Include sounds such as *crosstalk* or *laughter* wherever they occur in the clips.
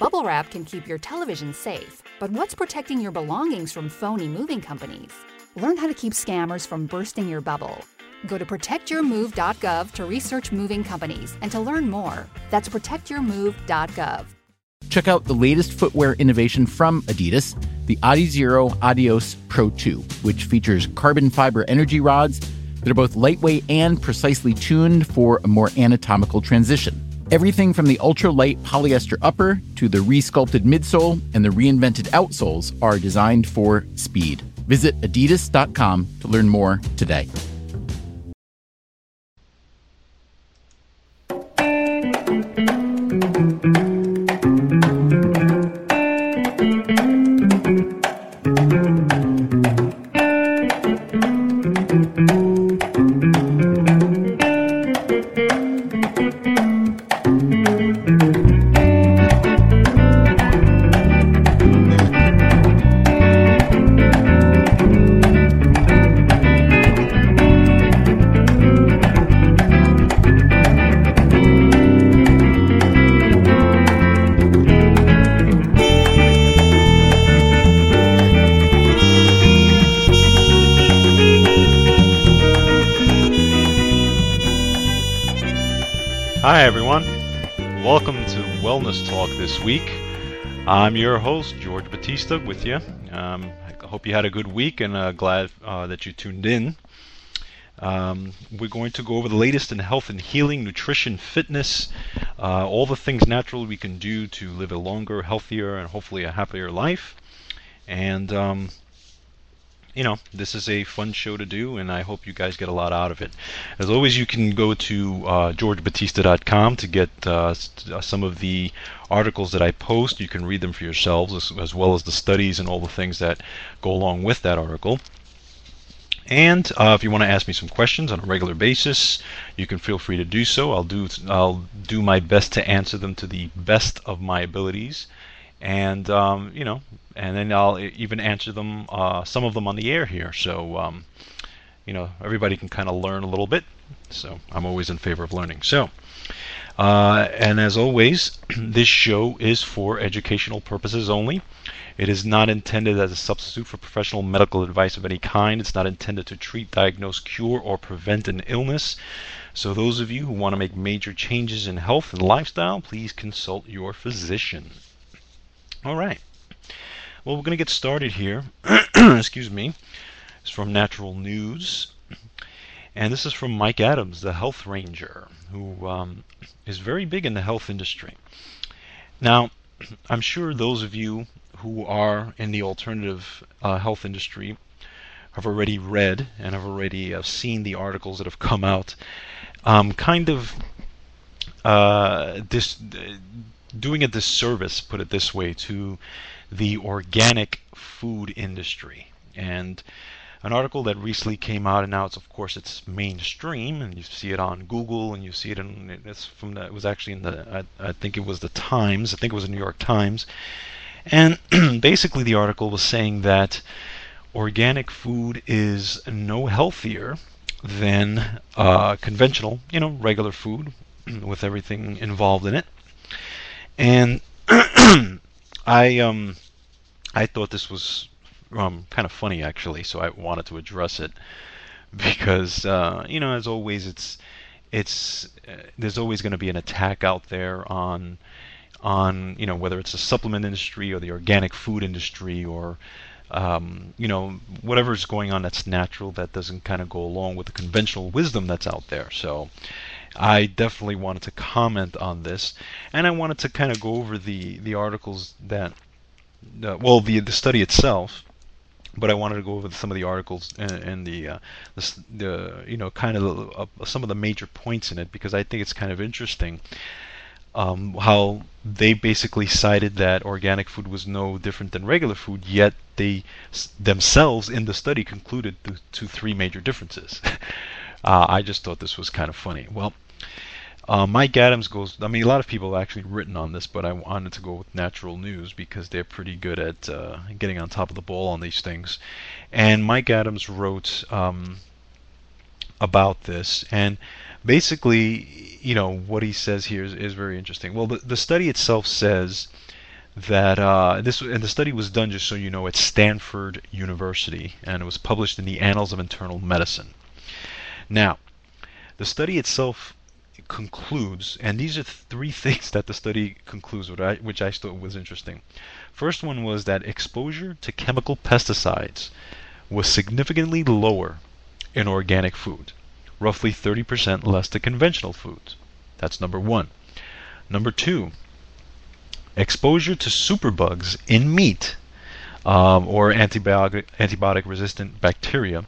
Bubble wrap can keep your television safe, but what's protecting your belongings from phony moving companies? Learn how to keep scammers from bursting your bubble. Go to protectyourmove.gov to research moving companies and to learn more. That's protectyourmove.gov. Check out the latest footwear innovation from Adidas, the Adizero Adios Pro 2, which features carbon fiber energy rods that are both lightweight and precisely tuned for a more anatomical transition. Everything from the ultra-light polyester upper to the resculpted midsole and the reinvented outsoles are designed for speed. Visit adidas.com to learn more today. Hi, everyone. Welcome to Wellness Talk this week. I'm your host, George Batista, with you. Um, I hope you had a good week and uh, glad uh, that you tuned in. Um, we're going to go over the latest in health and healing, nutrition, fitness, uh, all the things natural we can do to live a longer, healthier, and hopefully a happier life. And um, you know, this is a fun show to do, and I hope you guys get a lot out of it. As always, you can go to uh, georgebatista.com to get uh, some of the articles that I post. You can read them for yourselves, as, as well as the studies and all the things that go along with that article. And uh, if you want to ask me some questions on a regular basis, you can feel free to do so. I'll do I'll do my best to answer them to the best of my abilities, and um, you know, and then I'll even answer them uh, some of them on the air here. So um, you know, everybody can kind of learn a little bit. So I'm always in favor of learning. So. Uh, and as always, *clears throat* this show is for educational purposes only. It is not intended as a substitute for professional medical advice of any kind. It's not intended to treat, diagnose, cure, or prevent an illness. So, those of you who want to make major changes in health and lifestyle, please consult your physician. All right. Well, we're going to get started here. *clears throat* Excuse me. It's from Natural News. And this is from Mike Adams, the health ranger, who um, is very big in the health industry. Now, *clears throat* I'm sure those of you who are in the alternative uh, health industry have already read and have already uh, seen the articles that have come out, um, kind of uh, this doing a disservice, put it this way, to the organic food industry. And an article that recently came out, and now it's of course it's mainstream, and you see it on Google, and you see it in it's from the, it was actually in the I, I think it was the Times, I think it was the New York Times, and *clears throat* basically the article was saying that organic food is no healthier than uh, conventional, you know, regular food *clears throat* with everything involved in it, and *clears throat* I um I thought this was um, kind of funny actually, so I wanted to address it *laughs* because uh, you know, as always, it's it's uh, there's always going to be an attack out there on on you know whether it's the supplement industry or the organic food industry or um, you know whatever's going on that's natural that doesn't kind of go along with the conventional wisdom that's out there. So I definitely wanted to comment on this, and I wanted to kind of go over the the articles that uh, well the the study itself but I wanted to go over some of the articles and, and the, uh, the, the you know kind of uh, some of the major points in it because I think it's kind of interesting um, how they basically cited that organic food was no different than regular food, yet they themselves in the study concluded to three major differences. *laughs* uh, I just thought this was kind of funny. Well. Uh, Mike Adams goes. I mean, a lot of people have actually written on this, but I wanted to go with Natural News because they're pretty good at uh, getting on top of the ball on these things. And Mike Adams wrote um, about this, and basically, you know, what he says here is, is very interesting. Well, the, the study itself says that uh, this and the study was done just so you know at Stanford University, and it was published in the Annals of Internal Medicine. Now, the study itself concludes, and these are three *laughs* things that the study concludes, which I, which I thought was interesting. First one was that exposure to chemical pesticides was significantly lower in organic food, roughly 30% less than conventional foods. That's number one. Number two, exposure to superbugs in meat um, or antibiotic, antibiotic resistant bacteria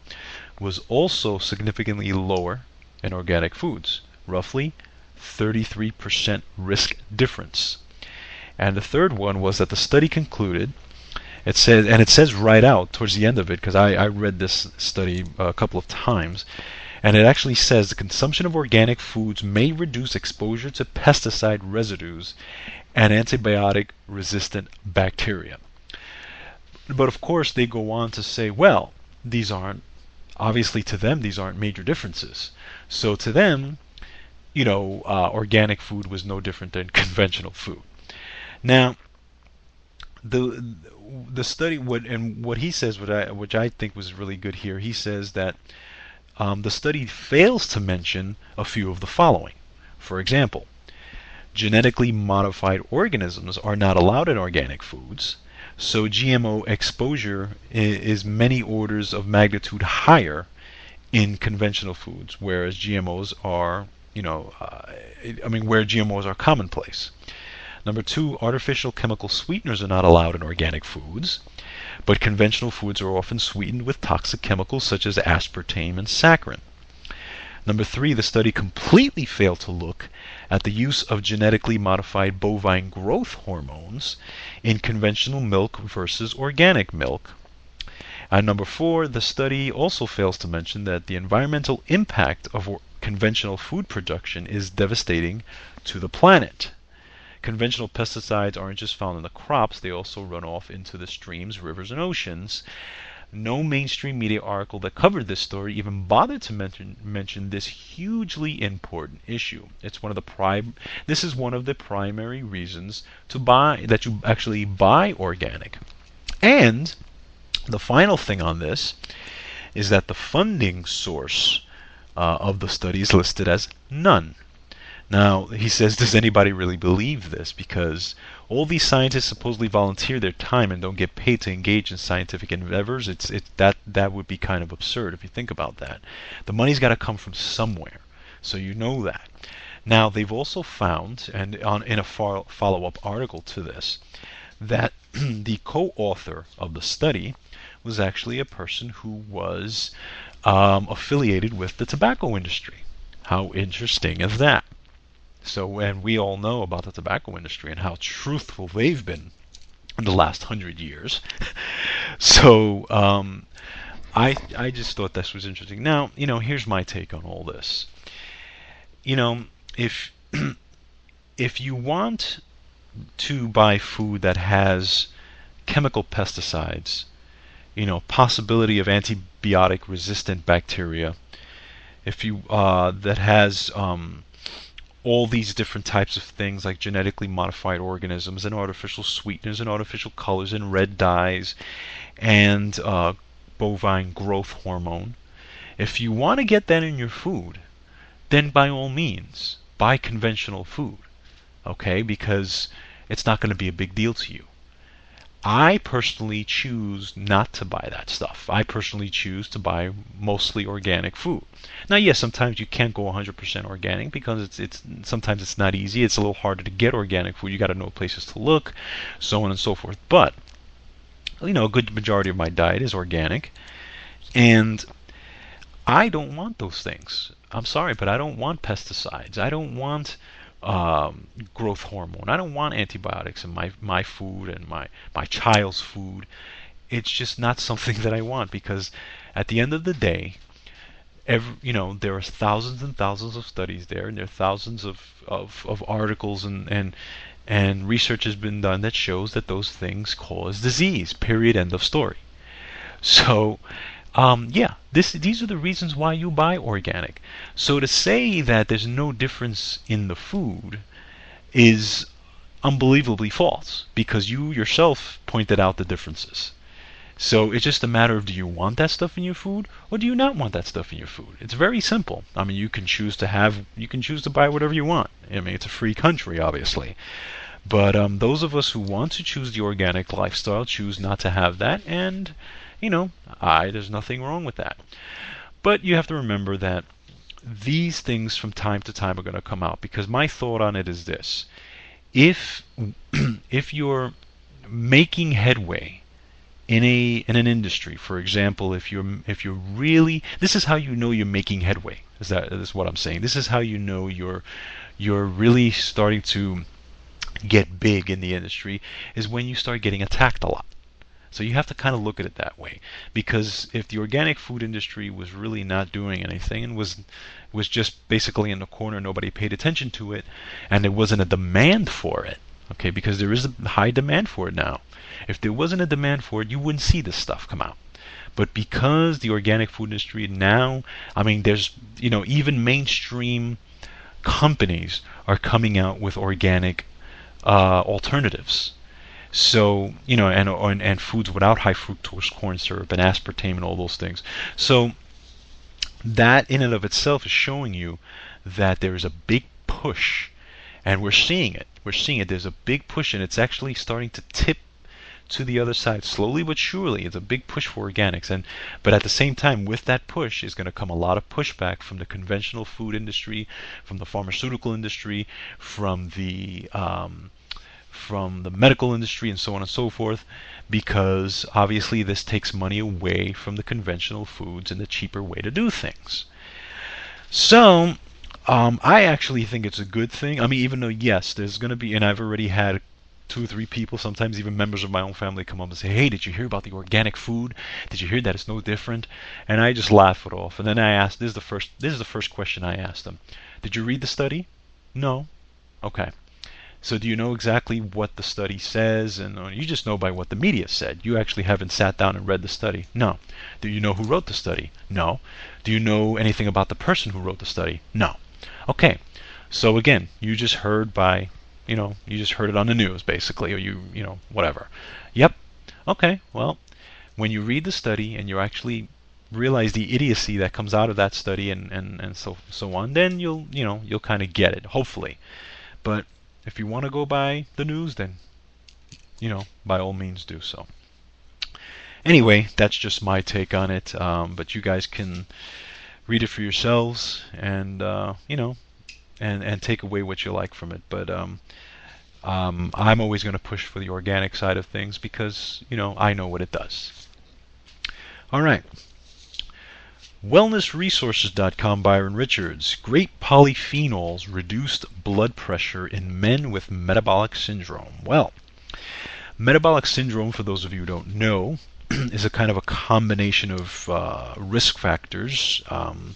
was also significantly lower in organic foods, roughly 33% risk difference. And the third one was that the study concluded it says, and it says right out towards the end of it, because I, I read this study a couple of times, and it actually says the consumption of organic foods may reduce exposure to pesticide residues and antibiotic resistant bacteria. But of course, they go on to say, well, these aren't, obviously to them, these aren't major differences. So to them, you know, uh, organic food was no different than *laughs* conventional food. Now, the the study what and what he says, what I which I think was really good here. He says that um, the study fails to mention a few of the following. For example, genetically modified organisms are not allowed in organic foods, so GMO exposure is many orders of magnitude higher in conventional foods, whereas GMOs are, you know, uh, I mean, where GMOs are commonplace. Number two, artificial chemical sweeteners are not allowed in organic foods, but conventional foods are often sweetened with toxic chemicals such as aspartame and saccharin. Number three, the study completely failed to look at the use of genetically modified bovine growth hormones in conventional milk versus organic milk. And number four, the study also fails to mention that the environmental impact of conventional food production is devastating to the planet. Conventional pesticides aren't just found in the crops, they also run off into the streams, rivers, and oceans. No mainstream media article that covered this story even bothered to mention, mention this hugely important issue. It's one of the prime. This is one of the primary reasons to buy that you actually buy organic. And the final thing on this is that the funding source uh, of the study is listed as none. Now, he says, does anybody really believe this? Because all these scientists supposedly volunteer their time and don't get paid to engage in scientific endeavors. It's it that that would be kind of absurd if you think about that. The money's got to come from somewhere, so you know that. Now, they've also found, and on in a follow-up article to this, that *clears throat* the co-author of the study was actually a person who was um, affiliated with the tobacco industry. How interesting is that? So, and we all know about the tobacco industry and how truthful they've been in the last hundred years. *laughs* so, um, I I just thought this was interesting. Now, you know, here's my take on all this. You know, if *clears throat* if you want to buy food that has chemical pesticides, you know, possibility of antibiotic resistant bacteria, if you uh, that has um, all these different types of things like genetically modified organisms and artificial sweeteners and artificial colors and red dyes and uh, bovine growth hormone. If you want to get that in your food, then by all means, buy conventional food. Okay? Because it's not going to be a big deal to you. I personally choose not to buy that stuff. I personally choose to buy mostly organic food. Now, yes, sometimes you can't go 100% organic because it's it's sometimes it's not easy. It's a little harder to get organic food. You got to know places to look, so on and so forth. But you know, a good majority of my diet is organic, and I don't want those things. I'm sorry, but I don't want pesticides. I don't want um, growth hormone. I don't want antibiotics in my my food and my my child's food. It's just not something that I want because at the end of the day, every, you know there are thousands and thousands of studies there, and there are thousands of, of, of articles and, and and research has been done that shows that those things cause disease. Period. End of story. So um, yeah, this, these are the reasons why you buy organic. So to say that there's no difference in the food is unbelievably false because you yourself pointed out the differences. So it's just a matter of do you want that stuff in your food or do you not want that stuff in your food? It's very simple. I mean, you can choose to have, you can choose to buy whatever you want. I mean, it's a free country, obviously. But um, those of us who want to choose the organic lifestyle choose not to have that, and you know, I there's nothing wrong with that. But you have to remember that these things from time to time are going to come out because my thought on it is this: if *clears throat* if you're making headway in a in an industry, for example, if you're if you're really this is how you know you're making headway. Is that is what I'm saying? This is how you know you're you're really starting to get big in the industry is when you start getting attacked a lot. So you have to kind of look at it that way because if the organic food industry was really not doing anything and was was just basically in the corner nobody paid attention to it and there wasn't a demand for it okay because there is a high demand for it now if there wasn't a demand for it, you wouldn't see this stuff come out. But because the organic food industry now, I mean, there's, you know, even mainstream companies are coming out with organic uh, alternatives. So, you know, and, and, and foods without high fructose corn syrup and aspartame and all those things. So, that in and of itself is showing you that there is a big push, and we're seeing it. We're seeing it. There's a big push, and it's actually starting to tip to the other side slowly but surely. It's a big push for organics, and but at the same time, with that push is going to come a lot of pushback from the conventional food industry, from the pharmaceutical industry, from the um, from the medical industry, and so on and so forth, because obviously this takes money away from the conventional foods and the cheaper way to do things. So. Um, I actually think it's a good thing. I mean, even though yes, there's going to be, and I've already had two or three people, sometimes even members of my own family, come up and say, "Hey, did you hear about the organic food? Did you hear that it's no different?" And I just laugh it off. And then I ask, this is the first, this is the first question I ask them: Did you read the study? No. Okay. So do you know exactly what the study says? And uh, you just know by what the media said. You actually haven't sat down and read the study. No. Do you know who wrote the study? No. Do you know anything about the person who wrote the study? No. Okay. So again, you just heard by you know, you just heard it on the news basically, or you, you know, whatever. Yep. Okay. Well, when you read the study and you actually realize the idiocy that comes out of that study and, and, and so so on, then you'll you know you'll kind of get it, hopefully. But if you want to go by the news, then you know by all means do so. Anyway, that's just my take on it. Um, but you guys can read it for yourselves, and uh, you know and and take away what you like from it. But um, um, I'm always going to push for the organic side of things because you know I know what it does. All right. WellnessResources.com, Byron Richards. Grape polyphenols reduced blood pressure in men with metabolic syndrome. Well, metabolic syndrome, for those of you who don't know, *clears throat* is a kind of a combination of uh, risk factors. Um,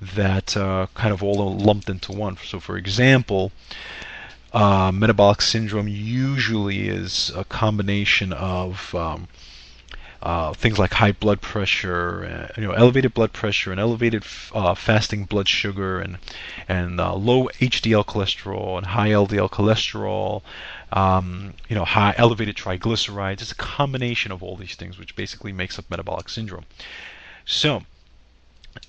that uh, kind of all lumped into one. So, for example, uh, metabolic syndrome usually is a combination of um, uh, things like high blood pressure, you know, elevated blood pressure, and elevated uh, fasting blood sugar, and and uh, low HDL cholesterol and high LDL cholesterol, um, you know, high elevated triglycerides. It's a combination of all these things which basically makes up metabolic syndrome. So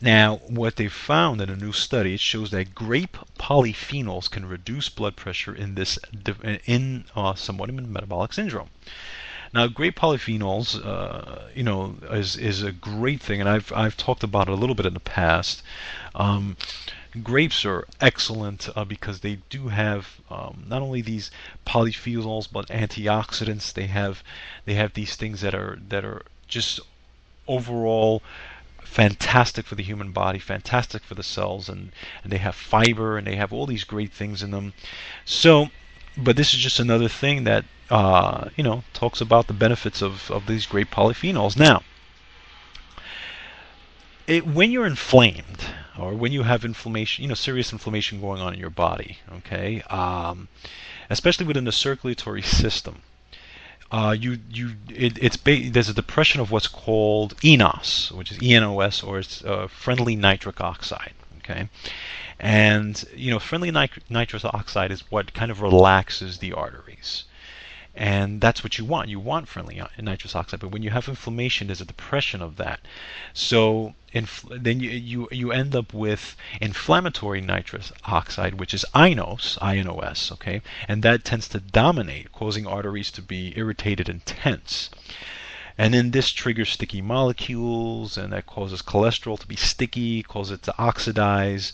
now, what they found in a new study, it shows that grape polyphenols can reduce blood pressure in this in uh, with metabolic syndrome. Now, grape polyphenols, uh, you know, is is a great thing, and I've I've talked about it a little bit in the past. Um, grapes are excellent uh, because they do have um, not only these polyphenols but antioxidants. They have they have these things that are that are just overall fantastic for the human body, fantastic for the cells, and, and they have fiber and they have all these great things in them. So, but this is just another thing that uh, you know talks about the benefits of, of these grape polyphenols. Now, it, when you're inflamed or when you have inflammation, you know, serious inflammation going on in your body, okay, um, especially within the circulatory *laughs* system, uh, you you it, it's ba- there's a depression of what's called eNOS, which is ENOS, or it's uh, friendly nitric oxide. Okay, and you know, friendly nit- nitrous oxide is what kind of relaxes the arteries and that's what you want. You want friendly nitrous oxide, but when you have inflammation, there's a depression of that. So then you, you you end up with inflammatory nitrous oxide, which is INOS, INOS, okay, and that tends to dominate, causing arteries to be irritated and tense. And then this triggers sticky molecules, and that causes cholesterol to be sticky, causes it to oxidize,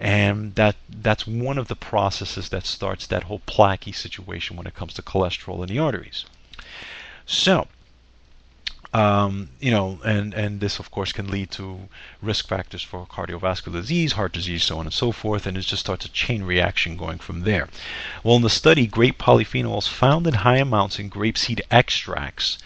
and that that's one of the processes that starts that whole plaquey situation when it comes to cholesterol in the arteries. So, um, you know, and, and this of course can lead to risk factors for cardiovascular disease, heart disease, so on and so forth, and it just starts a chain reaction going from there. Well, in the study, grape polyphenols found in high amounts in grapeseed extracts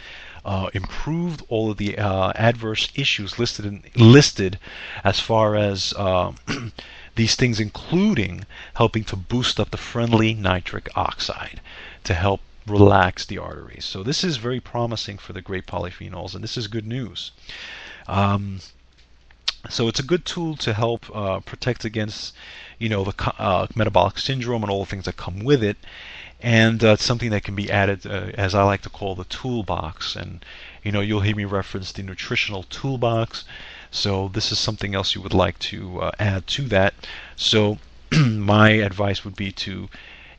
uh, improved all of the uh, adverse issues listed in, listed as far as uh, *clears throat* these things, including helping to boost up the friendly nitric oxide to help relax the arteries. So this is very promising for the grape polyphenols, and this is good news. Um, so it's a good tool to help uh, protect against, you know, the uh, metabolic syndrome and all the things that come with it and uh, something that can be added, uh, as I like to call the toolbox. And you know, you'll hear me reference the nutritional toolbox. So this is something else you would like to uh, add to that. So *clears throat* my advice would be to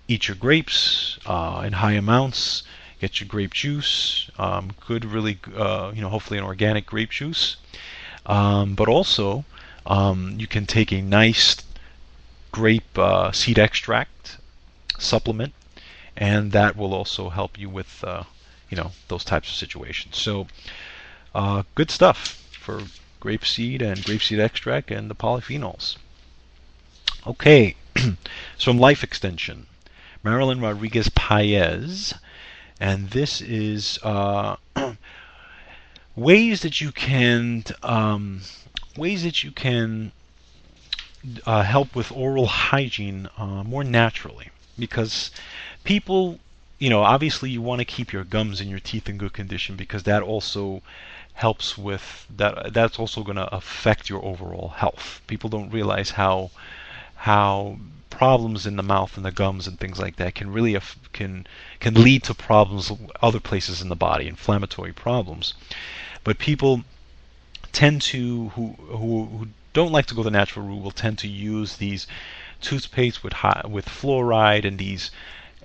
eat your grapes uh, in high amounts. Get your grape juice, um, good, really, uh, you know, hopefully an organic grape juice. Um, but also, um, you can take a nice grape uh, seed extract supplement and that will also help you with uh, you know those types of situations. So uh, good stuff for grapeseed and grapeseed extract and the polyphenols. Okay, *clears throat* so Life Extension, Marilyn Rodriguez Paez, and this is uh, *clears throat* ways that you can um, ways that you can uh, help with oral hygiene uh, more naturally because people, you know, obviously you want to keep your gums and your teeth in good condition because that also helps with that. That's also going to affect your overall health. People don't realize how how problems in the mouth and the gums and things like that can really can can lead to problems other places in the body, inflammatory problems. But people tend to who who, who don't like to go the natural route will tend to use these toothpaste with high, with fluoride and these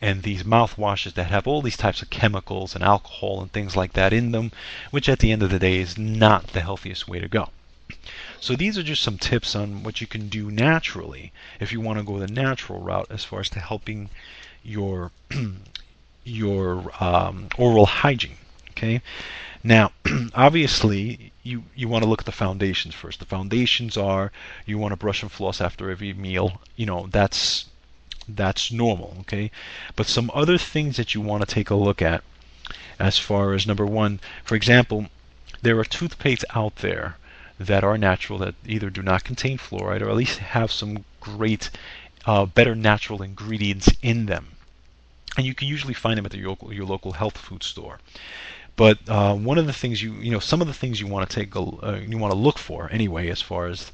and these mouthwashes that have all these types of chemicals and alcohol and things like that in them, which at the end of the day is not the healthiest way to go. So these are just some tips on what you can do naturally if you want to go the natural route as far as to helping your *clears throat* your um, oral hygiene. Okay. Now, *clears throat* obviously, you you want to look at the foundations first. The foundations are you want to brush and floss after every meal. You know that's that's normal, okay? But some other things that you want to take a look at as far as number one, for example, there are toothpastes out there that are natural that either do not contain fluoride or at least have some great, uh, better natural ingredients in them. And you can usually find them at your local, your local health food store. But uh, one of the things you you know some of the things you want to take a, uh, you want to look for anyway as far as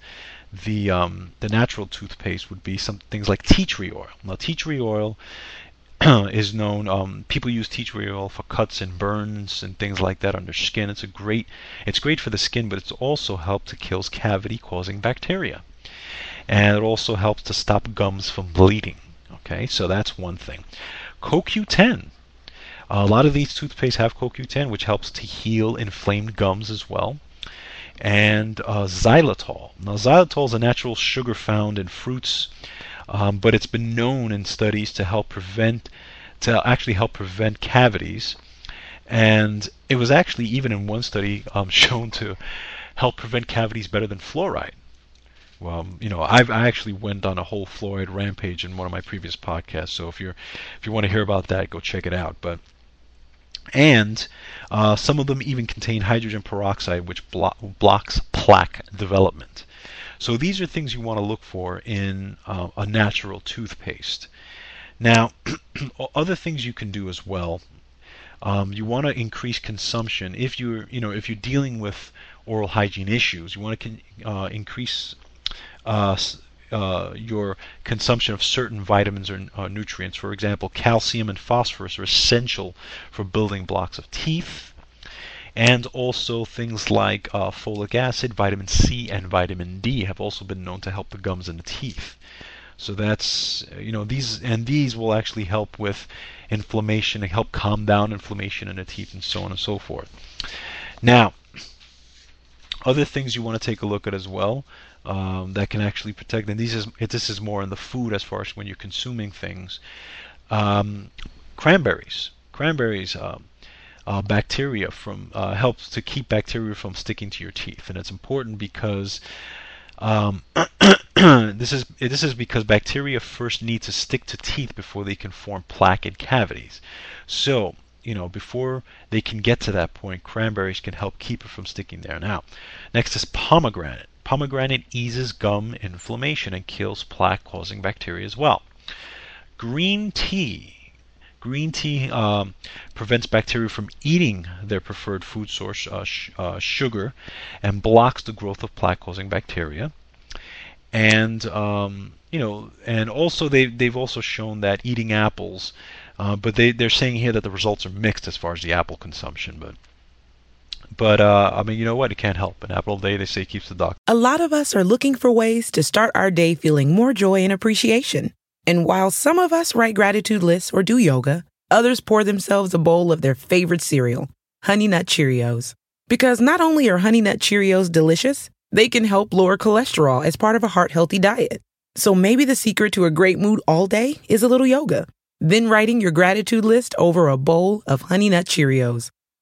the um, the natural toothpaste would be some things like tea tree oil. Now, tea tree oil *clears throat* is known. Um, people use tea tree oil for cuts and burns and things like that on their skin. It's a great. It's great for the skin, but it's also helped to kill cavity-causing bacteria, and it also helps to stop gums from bleeding. Okay, so that's one thing. CoQ10. A lot of these toothpastes have CoQ10, which helps to heal inflamed gums as well and uh, xylitol. Now, xylitol is a natural sugar found in fruits, um, but it's been known in studies to help prevent, to actually help prevent cavities, and it was actually even in one study um, *laughs* shown to help prevent cavities better than fluoride. Well, you know, I've I actually went on a whole fluoride rampage in one of my previous podcasts. So if you're if you want to hear about that, go check it out. But and uh, some of them even contain hydrogen peroxide, which blo- blocks plaque development. So these are things you want to look for in uh, a natural toothpaste. Now, *clears throat* other things you can do as well. Um, you want to increase consumption if you're, you know, if you're dealing with oral hygiene issues. You want to uh, increase uh, uh, your consumption of certain vitamins or uh, nutrients. For example, calcium and phosphorus are essential for building blocks of teeth. And also things like uh, folic acid, vitamin C, and vitamin D have also been known to help the gums and the teeth. So that's you know these and these will actually help with inflammation and help calm down inflammation in the teeth and so on and so forth. Now, other things you want to take a look at as well um, that can actually protect. And these is this is more in the food as far as when you're consuming things. Um, cranberries, cranberries. Um, uh, bacteria from uh, helps to keep bacteria from sticking to your teeth, and it's important because um, *coughs* this is this is because bacteria first need to stick to teeth before they can form plaque and cavities. So you know, before they can get to that point, cranberries can help keep it from sticking there. Now, next is pomegranate. Pomegranate eases gum inflammation and kills plaque causing bacteria as well. Green tea. Green tea um, prevents bacteria from eating their preferred food source, uh, sh- uh, sugar, and blocks the growth of plaque causing bacteria. And um, you know, and also they they've also shown that eating apples uh, but they, they're saying here that the results are mixed as far as the apple consumption. But but uh, I mean, you know what? It can't help. An apple a day, they say, keeps the doctor. A lot of us are looking for ways to start our day feeling more joy and appreciation. And while some of us write gratitude lists or do yoga, others pour themselves a bowl of their favorite cereal, Honey Nut Cheerios. Because not only are Honey Nut Cheerios delicious, they can help lower cholesterol as part of a heart healthy diet. So maybe the secret to a great mood all day is a little yoga then writing your gratitude list over a bowl of Honey Nut Cheerios.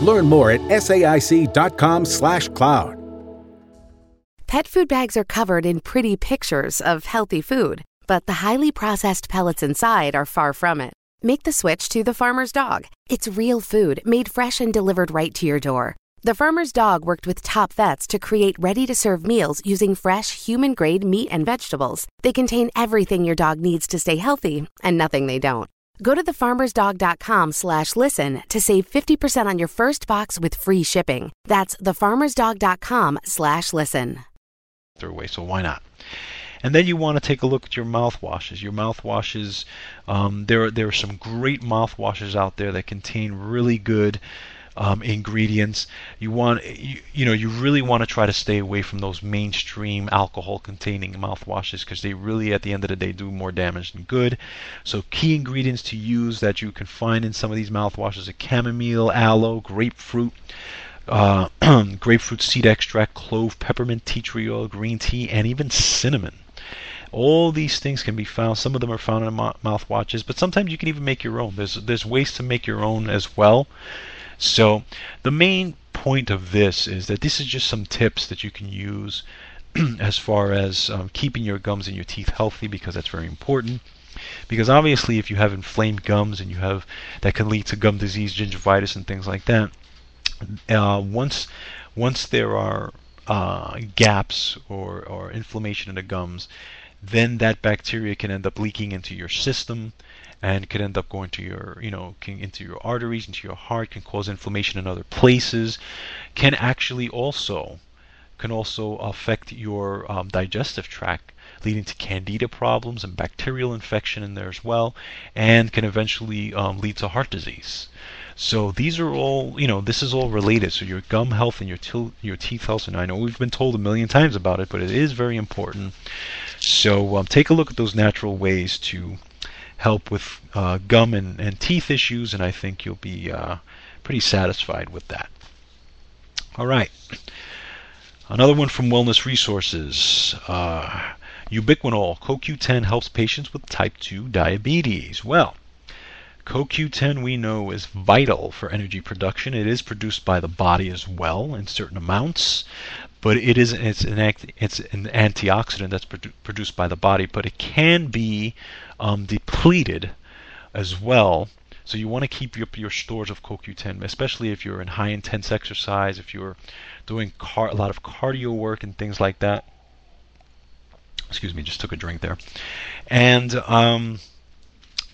Learn more at saic.com/cloud. Pet food bags are covered in pretty pictures of healthy food, but the highly processed pellets inside are far from it. Make the switch to the Farmer's Dog. It's real food made fresh and delivered right to your door. The farmer's dog worked with top vets to create ready to serve meals using fresh, human grade meat and vegetables. They contain everything your dog needs to stay healthy and nothing they don't. Go to thefarmersdog.com slash listen to save 50% on your first box with free shipping. That's thefarmersdog.com slash listen. Away, so why not? And then you want to take a look at your mouthwashes. Your mouthwashes, um, there, there are some great mouthwashes out there that contain really good um, ingredients. You want you, you know you really want to try to stay away from those mainstream alcohol-containing mouthwashes because they really at the end of the day do more damage than good. So key ingredients to use that you can find in some of these mouthwashes are chamomile, aloe, grapefruit. Uh, *clears throat* grapefruit seed extract, clove, peppermint, tea tree oil, green tea, and even cinnamon. All these things can be found. Some of them are found in mouthwashes, but sometimes you can even make your own. There's there's ways to make your own as well. So the main point of this is that this is just some tips that you can use *clears throat* as far as um, keeping your gums and your teeth healthy because that's very important. Because obviously, if you have inflamed gums and you have that can lead to gum disease, gingivitis, and things like that. Uh, once once there are uh, gaps or, or inflammation in the gums, then that bacteria can end up leaking into your system and could end up going to your, you know, can, into your arteries, into your heart, can cause inflammation in other places, can actually also can also affect your um, digestive tract, leading to candida problems and bacterial infection in there as well, and can eventually um, lead to heart disease. So these are all, you know, this is all related. So your gum health and your til- your teeth health, and I know we've been told a million times about it, but it is very important. So um, take a look at those natural ways to help with uh, gum and, and teeth issues, and I think you'll be uh, pretty satisfied with that. All right. Another one from Wellness Resources. Uh, Ubiquinol CoQ10 helps patients with type 2 diabetes. Well, CoQ10 we know is vital for energy production. It is produced by the body as well in certain amounts, but it is it's an it's an antioxidant that's produ- produced by the body, but it can be um, depleted as well. So you want to keep your, your stores of CoQ10, especially if you're in high intense exercise, if you're doing car- a lot of cardio work and things like that. Excuse me, just took a drink there. And um,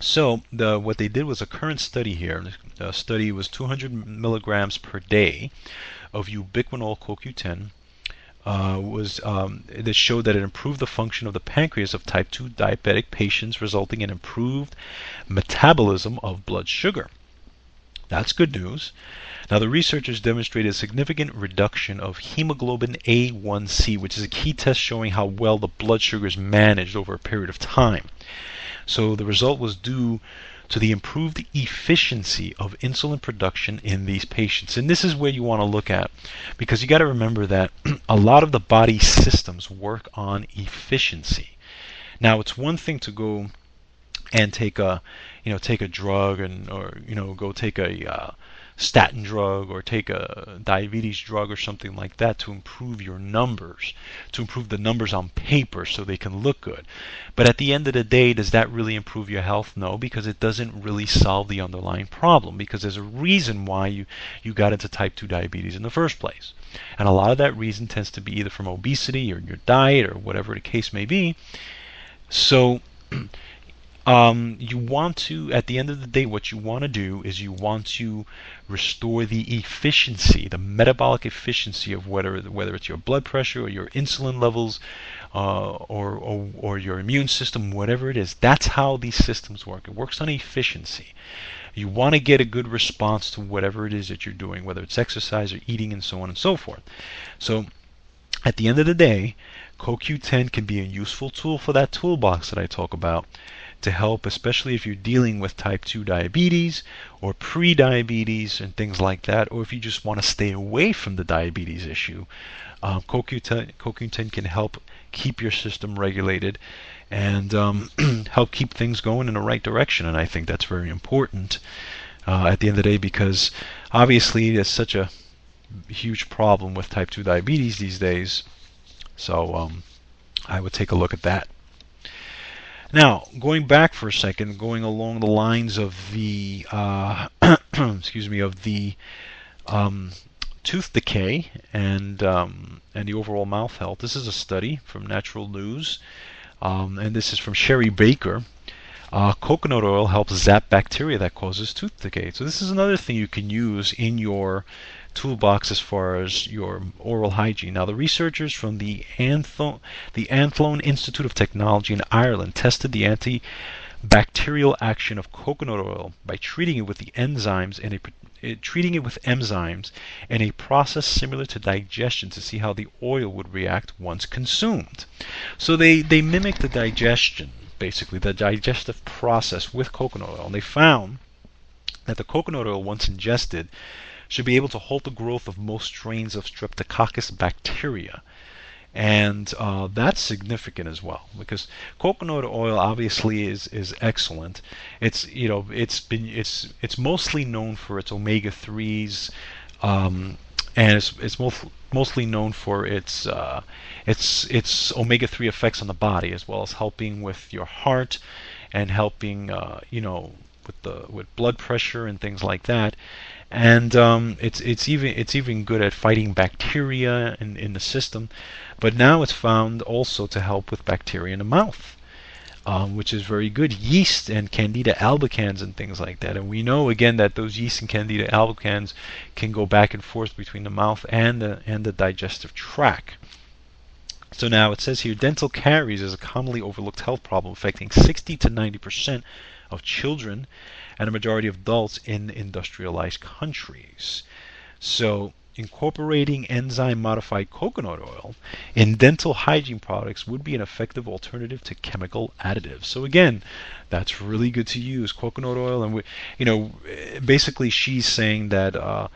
so the what they did was a current study here. The study was 200 milligrams per day of ubiquinol CoQ10. Uh, was um, that showed that it improved the function of the pancreas of type 2 diabetic patients, resulting in improved metabolism of blood sugar. That's good news. Now, the researchers demonstrated a significant reduction of hemoglobin A1C, which is a key test showing how well the blood sugar is managed over a period of time. So the result was due to the improved efficiency of insulin production in these patients. And this is where you want to look at because you got to remember that *clears throat* a lot of the body systems work on efficiency. Now, it's one thing to go and take a, you know, take a drug and or you know, go take a uh, statin drug or take a diabetes drug or something like that to improve your numbers, to improve the numbers on paper so they can look good. But at the end of the day, does that really improve your health? No, because it doesn't really solve the underlying problem because there's a reason why you, you got into type 2 diabetes in the first place. And a lot of that reason tends to be either from obesity or your diet or whatever the case may be. So *clears throat* um, you want to, at the end of the day, what you want to do is you want to restore the efficiency, the metabolic efficiency of whether whether it's your blood pressure or your insulin levels, uh, or, or or your immune system, whatever it is. That's how these systems work. It works on efficiency. You want to get a good response to whatever it is that you're doing, whether it's exercise or eating and so on and so forth. So, at the end of the day, CoQ10 can be a useful tool for that toolbox that I talk about to help, especially if you're dealing with type 2 diabetes or pre-diabetes and things like that, or if you just want to stay away from the diabetes issue. Um, CoQ10, CoQ10 can help keep your system regulated and um, *clears throat* help keep things going in the right direction. And I think that's very important uh, at the end of the day because obviously there's such a huge problem with type 2 diabetes these days. So um, I would take a look at that. Now, going back for a second, going along the lines of the uh, *clears throat* excuse me of the um, tooth decay and um, and the overall mouth health. This is a study from Natural News, um, and this is from Sherry Baker. Uh, coconut oil helps zap bacteria that causes tooth decay. So this is another thing you can use in your toolbox as far as your oral hygiene. Now, the researchers from the, Antho- the Athlone Institute of Technology in Ireland tested the antibacterial action of coconut oil by treating it with the enzymes in a it, eh, treating it with enzymes in a process similar to digestion to see how the oil would react once consumed. So they, they mimic the digestion, basically, the digestive process with coconut oil. And they found that the coconut oil, once ingested, should be able to halt the growth of most strains of Streptococcus bacteria. And uh, that's significant as well because coconut oil obviously is, is excellent. It's you know it's been it's it's mostly known for its omega threes, um, and it's it's most, mostly known for its uh, its its omega three effects on the body as well as helping with your heart and helping uh, you know with the with blood pressure and things like that and um, it's it's even it's even good at fighting bacteria in, in the system. But now it's found also to help with bacteria in the mouth, um, which is very good. Yeast and Candida albicans and things like that. And we know again that those yeast and Candida albicans can go back and forth between the mouth and the and the digestive tract. So now it says here dental caries is a commonly overlooked health problem affecting 60 to 90 percent of children and a majority of adults in industrialized countries. So, incorporating enzyme modified coconut oil in dental hygiene products would be an effective alternative to chemical additives. So again, that's really good to use coconut oil and we, you know basically she's saying that uh,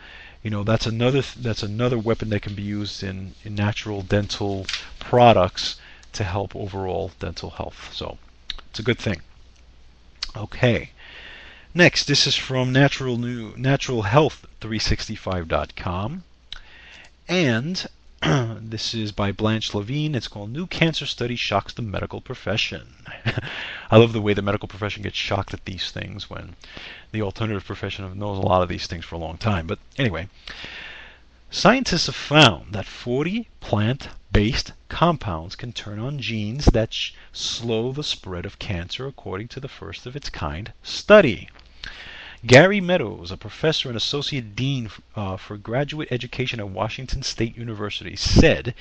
you know that's another that's another weapon that can be used in, in natural dental products to help overall dental health. So it's a good thing. Okay. Next, this is from Natural New Natural Health 365.com, and *clears throat* this is by Blanche Levine. It's called New Cancer Study Shocks the Medical Profession. *laughs* I love the way the medical profession gets shocked at these things when the alternative profession knows a lot of these things for a long time. But anyway, scientists have found that 40 plant based compounds can turn on genes that sh- slow the spread of cancer, according to the first of its kind study. Gary Meadows, a professor and associate dean uh, for graduate education at Washington State University, said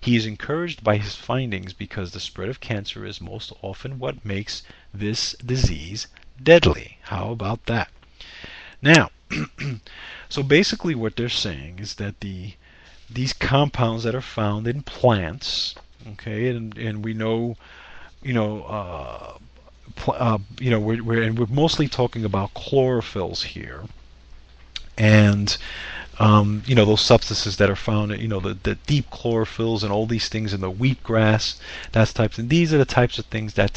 he is encouraged by his findings because the spread of cancer is most often what makes this disease deadly. How about that? Now, *clears throat* so basically what they're saying is that the these compounds that are found in plants, okay, and, and we know, you know, uh, uh, you know, we're, we're, and we're mostly talking about chlorophylls here, and um, you know those substances that are found, you know, the, the deep chlorophylls and all these things in the wheatgrass, that's types, and these are the types of things that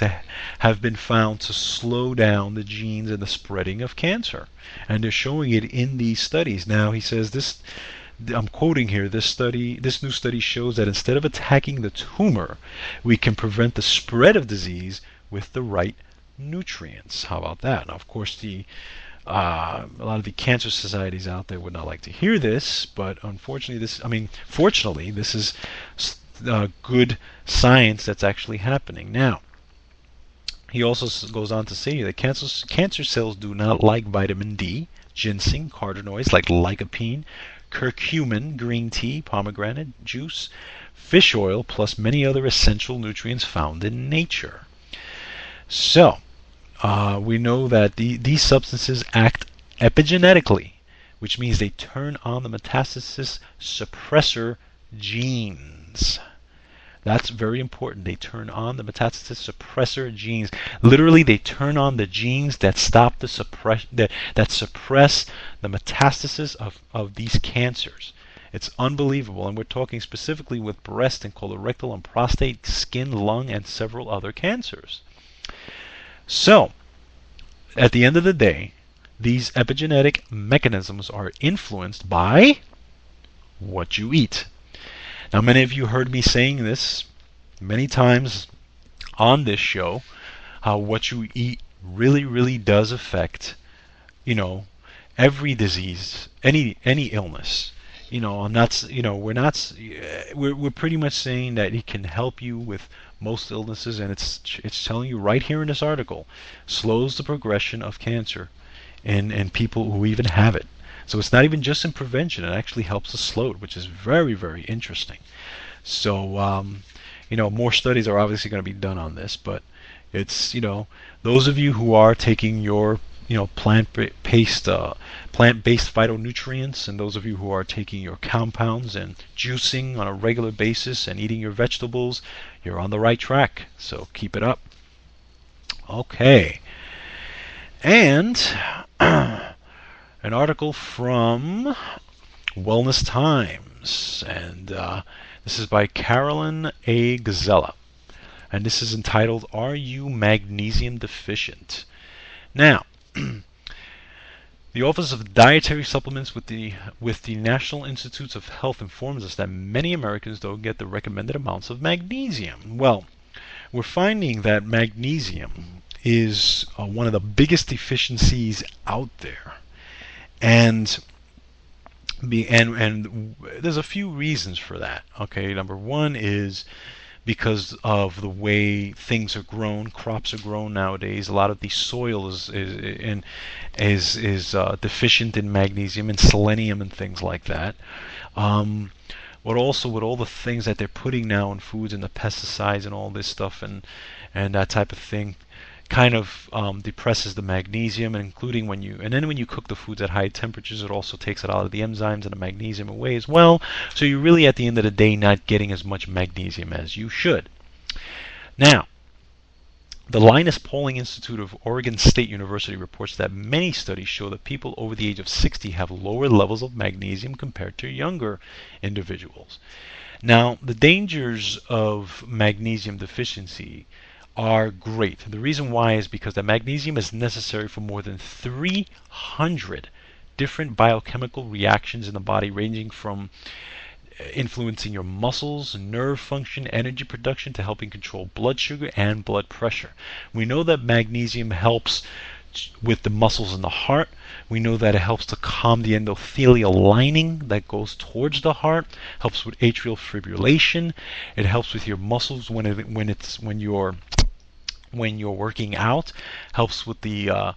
have been found to slow down the genes and the spreading of cancer, and they're showing it in these studies. Now he says this. I'm quoting here. This study, this new study shows that instead of attacking the tumor, we can prevent the spread of disease with the right nutrients. How about that? Now, of course, the uh, a lot of the cancer societies out there would not like to hear this, but unfortunately, this I mean, fortunately, this is uh, good science that's actually happening now. He also goes on to say that cancer cancer cells do not like vitamin D, ginseng, carotenoids like lycopene, curcumin, green tea, pomegranate juice, fish oil, plus many other essential nutrients found in nature. So, uh, we know that the, these substances act epigenetically, which means they turn on the metastasis suppressor genes. That's very important. They turn on the metastasis suppressor genes. Literally, they turn on the genes that stop the suppress that, that suppress the metastasis of, of these cancers. It's unbelievable, and we're talking specifically with breast and colorectal and prostate, skin, lung, and several other cancers. So, at the end of the day, these epigenetic mechanisms are influenced by what you eat. Now, many of you heard me saying this many times on this show how what you eat really, really does affect, you know, every disease, any any illness. You know, I'm not, you know, we're not, we're, we're pretty much saying that it can help you with most illnesses, and it's it's telling you right here in this article, slows the progression of cancer in in people who even have it. So it's not even just in prevention; it actually helps to slow it, which is very very interesting. So um, you know, more studies are obviously going to be done on this, but it's you know, those of you who are taking your you know plant-based uh, plant-based phytonutrients, and those of you who are taking your compounds and juicing on a regular basis and eating your vegetables, you're on the right track. So keep it up. Okay, and *clears throat* an article from Wellness Times, and uh, this is by Karolyn A. Gazella, and this is entitled "Are You Magnesium Deficient?" Now. *clears throat* The Office of Dietary Supplements with the with the National Institutes of Health informs us that many Americans don't get the recommended amounts of magnesium. Well, we're finding that magnesium is uh, one of the biggest deficiencies out there, and be and and there's a few reasons for that. Okay, number one is because of the way things are grown, crops are grown nowadays. A lot of the soil is is is is uh, deficient in magnesium and selenium and things like that. Um, but also with all the things that they're putting now in foods and the pesticides and all this stuff and and that type of thing, kind of um, depresses the magnesium, including when you and then when you cook the foods at high temperatures, it also takes a lot of the enzymes and the magnesium away as well. So you're really at the end of the day not getting as much magnesium as you should. Now, the Linus Pauling Institute of Oregon State University reports that many studies show that people over the age of 60 have lower levels of magnesium compared to younger individuals. Now, the dangers of magnesium deficiency are great. The reason why is because the magnesium is necessary for more than 300 different biochemical reactions in the body, ranging from uh, influencing your muscles, nerve function, energy production to helping control blood sugar and blood pressure. We know that magnesium helps with the muscles in the heart. We know that it helps to calm the endothelial lining that goes towards the heart, helps with atrial fibrillation. It helps with your muscles when it when it's when you're when you're working out, helps with the uh,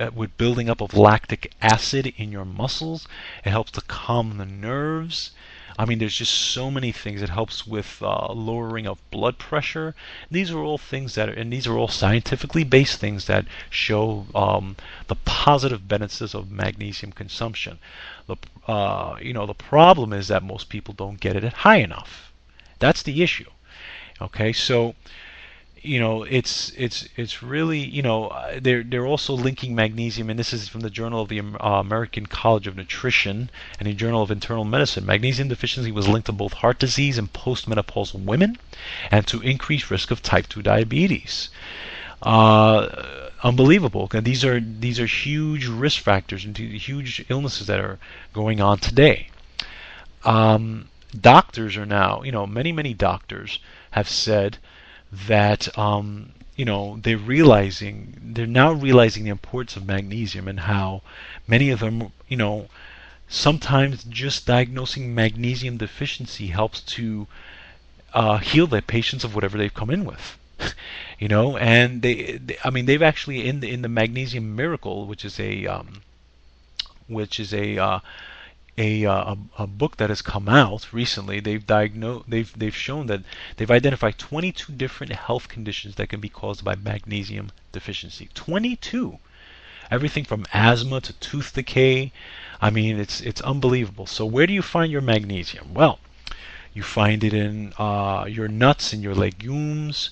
uh, with building up of lactic acid in your muscles. It helps to calm the nerves. I mean, there's just so many things. It helps with uh, lowering of blood pressure. These are all things that, are, and these are all scientifically based things that show um, the positive benefits of magnesium consumption. The, uh, you know, the problem is that most people don't get it high enough. That's the issue. Okay, so you know, it's it's it's really you know uh, they're they're also linking magnesium, and this is from the Journal of the uh, American College of Nutrition and the Journal of Internal Medicine. Magnesium deficiency was linked to both heart disease in postmenopausal women, and to increased risk of type 2 diabetes. Uh, unbelievable. And these are these are huge risk factors and huge illnesses that are going on today. Um, doctors are now, you know, many many doctors have said that um, you know they're realizing they're now realizing the importance of magnesium and how many of them you know sometimes just diagnosing magnesium deficiency helps to uh, heal their patients of whatever they've come in with. *laughs* You know and they, they, i mean they've actually in the in the magnesium miracle which is a um, which is a uh, a, uh, a, a book that has come out recently. They've diagnosed, they've they've shown that they've identified 22 different health conditions that can be caused by magnesium deficiency. 22, everything from asthma to tooth decay. I mean, it's it's unbelievable. So where do you find your magnesium? Well, you find it in uh, your nuts and your legumes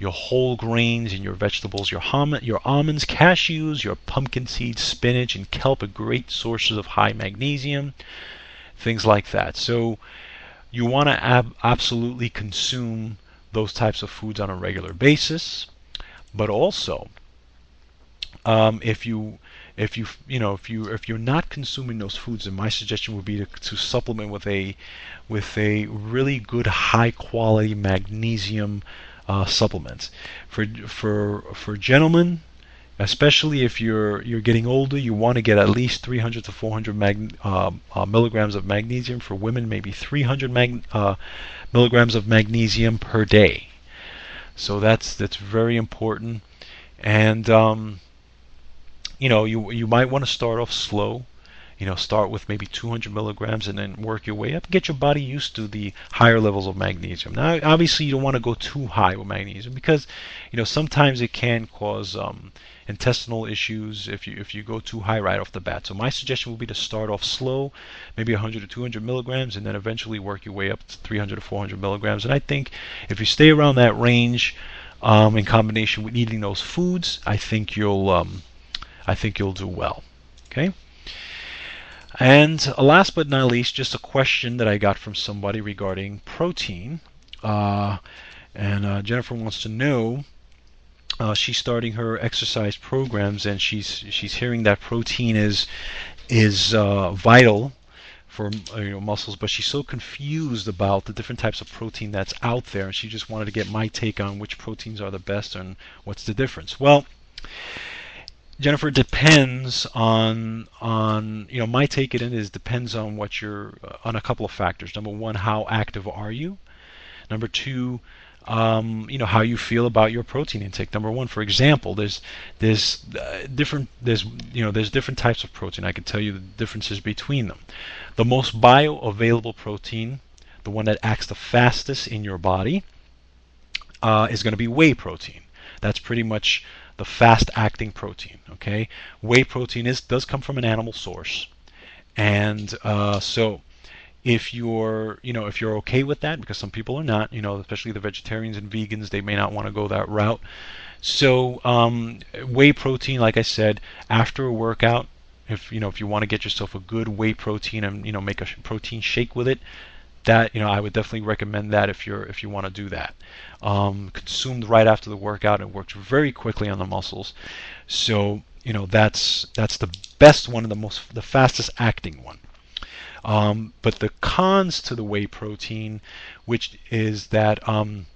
your whole grains and your vegetables, your, your almonds, cashews, your pumpkin seeds, spinach, and kelp are great sources of high magnesium, things like that. So you want to ab- absolutely consume those types of foods on a regular basis, but also um, if you if you you know if you if you're not consuming those foods, then my suggestion would be to, to supplement with a with a really good high quality magnesium uh, supplements. For for for gentlemen, especially if you're you're getting older, you want to get at least 300 to 400 mag, uh, uh, milligrams of magnesium. For women, maybe 300 mag, uh, milligrams of magnesium per day. So that's that's very important. And um, you know, you you might want to start off slow you know, start with maybe 200 milligrams and then work your way up. Get your body used to the higher levels of magnesium. Now, obviously, you don't want to go too high with magnesium because, you know, sometimes it can cause um, intestinal issues if you if you go too high right off the bat. So my suggestion would be to start off slow, maybe 100 to 200 milligrams, and then eventually work your way up to 300 to 400 milligrams. And I think if you stay around that range, um, in combination with eating those foods, I think you'll um, I think you'll do well. Okay. And last but not least, just a question that I got from somebody regarding protein. Uh, and uh, Jennifer wants to know. Uh, she's starting her exercise programs, and she's she's hearing that protein is is uh, vital for you know, muscles, but she's so confused about the different types of protein that's out there, and she just wanted to get my take on which proteins are the best and what's the difference. Well, Jennifer depends on on you know my take it in is depends on what you're uh, on a couple of factors. Number one, how active are you? Number two, um, you know how you feel about your protein intake. Number one, for example, there's there's uh, different there's you know there's different types of protein. I can tell you the differences between them. The most bioavailable protein, the one that acts the fastest in your body, uh, is going to be whey protein. That's pretty much the fast acting protein. Okay, whey protein is does come from an animal source, and uh, so if you're you know if you're okay with that because some people are not you know especially the vegetarians and vegans they may not want to go that route so um, whey protein like i said after a workout if you know if you want to get yourself a good whey protein and you know make a protein shake with it that you know I would definitely recommend that if you're if you want to do that. Um, consumed right after the workout, it works very quickly on the muscles. So you know that's that's the best one and the most the fastest acting one. Um, but the cons to the whey protein, which is that um,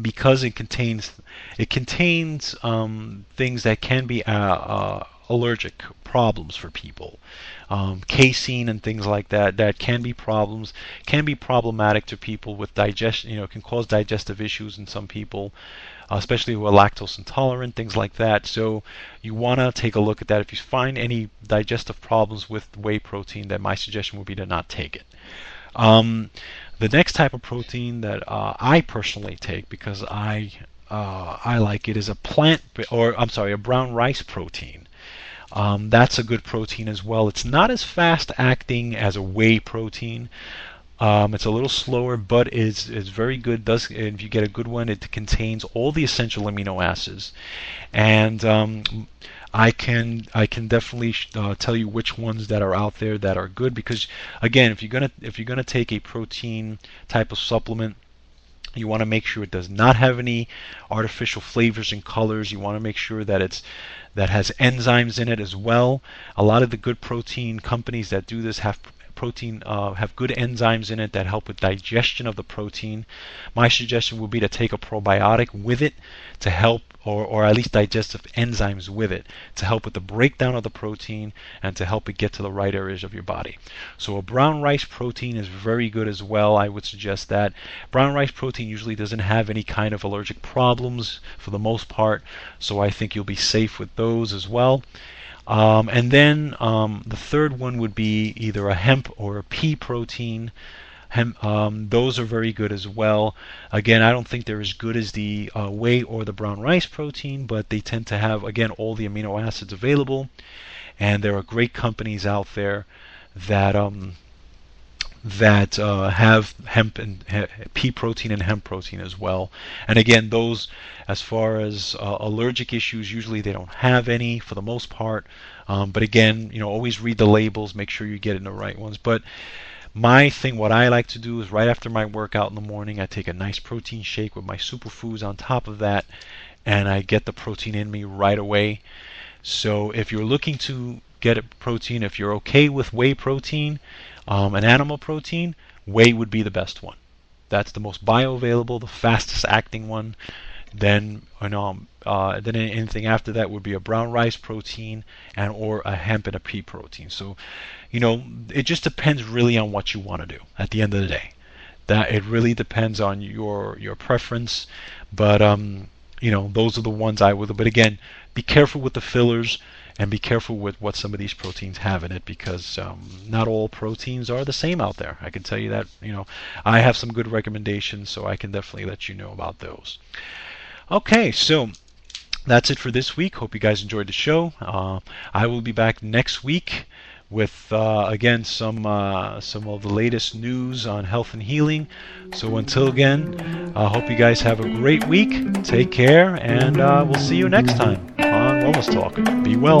because it contains it contains um, things that can be uh, uh, allergic problems for people. Um, casein and things like that that can be problems, can be problematic to people with digestion. You know, can cause digestive issues in some people, especially who are lactose intolerant, things like that. So you want to take a look at that. If you find any digestive problems with whey protein, then my suggestion would be to not take it. Um, the next type of protein that uh, I personally take because I uh, I like it is a plant or I'm sorry a brown rice protein. Um, that's a good protein as well. It's not as fast acting as a whey protein. Um, it's a little slower, but is is very good. Does if you get a good one, it contains all the essential amino acids, and um, I can I can definitely uh, tell you which ones that are out there that are good because again, if you're gonna if you're gonna take a protein type of supplement you want to make sure it does not have any artificial flavors and colors. You want to make sure that it's that has enzymes in it as well. A lot of the good protein companies that do this have protein uh, have good enzymes in it that help with digestion of the protein. My suggestion would be to take a probiotic with it to help, or, or at least digestive enzymes with it, to help with the breakdown of the protein and to help it get to the right areas of your body. So a brown rice protein is very good as well. I would suggest that. Brown rice protein usually doesn't have any kind of allergic problems for the most part, so I think you'll be safe with those as well. Um, and then um, the third one would be either a hemp or a pea protein. Hemp, um, those are very good as well. Again, I don't think they're as good as the uh, whey or the brown rice protein, but they tend to have, again, all the amino acids available. And there are great companies out there that um, that uh, have hemp and pea protein and hemp protein as well. And again, those, as far as uh, allergic issues, usually they don't have any for the most part. Um, but again, you know, always read the labels, make sure you get in the right ones. But my thing, what I like to do is right after my workout in the morning, I take a nice protein shake with my superfoods on top of that, and I get the protein in me right away. So if you're looking to get a protein, if you're okay with whey protein, um, an animal protein, whey would be the best one. That's the most bioavailable, the fastest acting one. Then, you know, uh, then anything after that would be a brown rice protein and or a hemp and a pea protein. So, you know, it just depends really on what you want to do at the end of the day. That it really depends on your your preference, but um, you know, those are the ones I would. But again, be careful with the fillers and be careful with what some of these proteins have in it because um, not all proteins are the same out there. I can tell you that. You know, I have some good recommendations, so I can definitely let you know about those. Okay, so that's it for this week. Hope you guys enjoyed the show. Uh, I will be back next week with uh, again some uh, some of the latest news on health and healing. So until again, I hope you guys have a great week. Take care, and uh, we'll see you next time on Wellness Talk. Be well.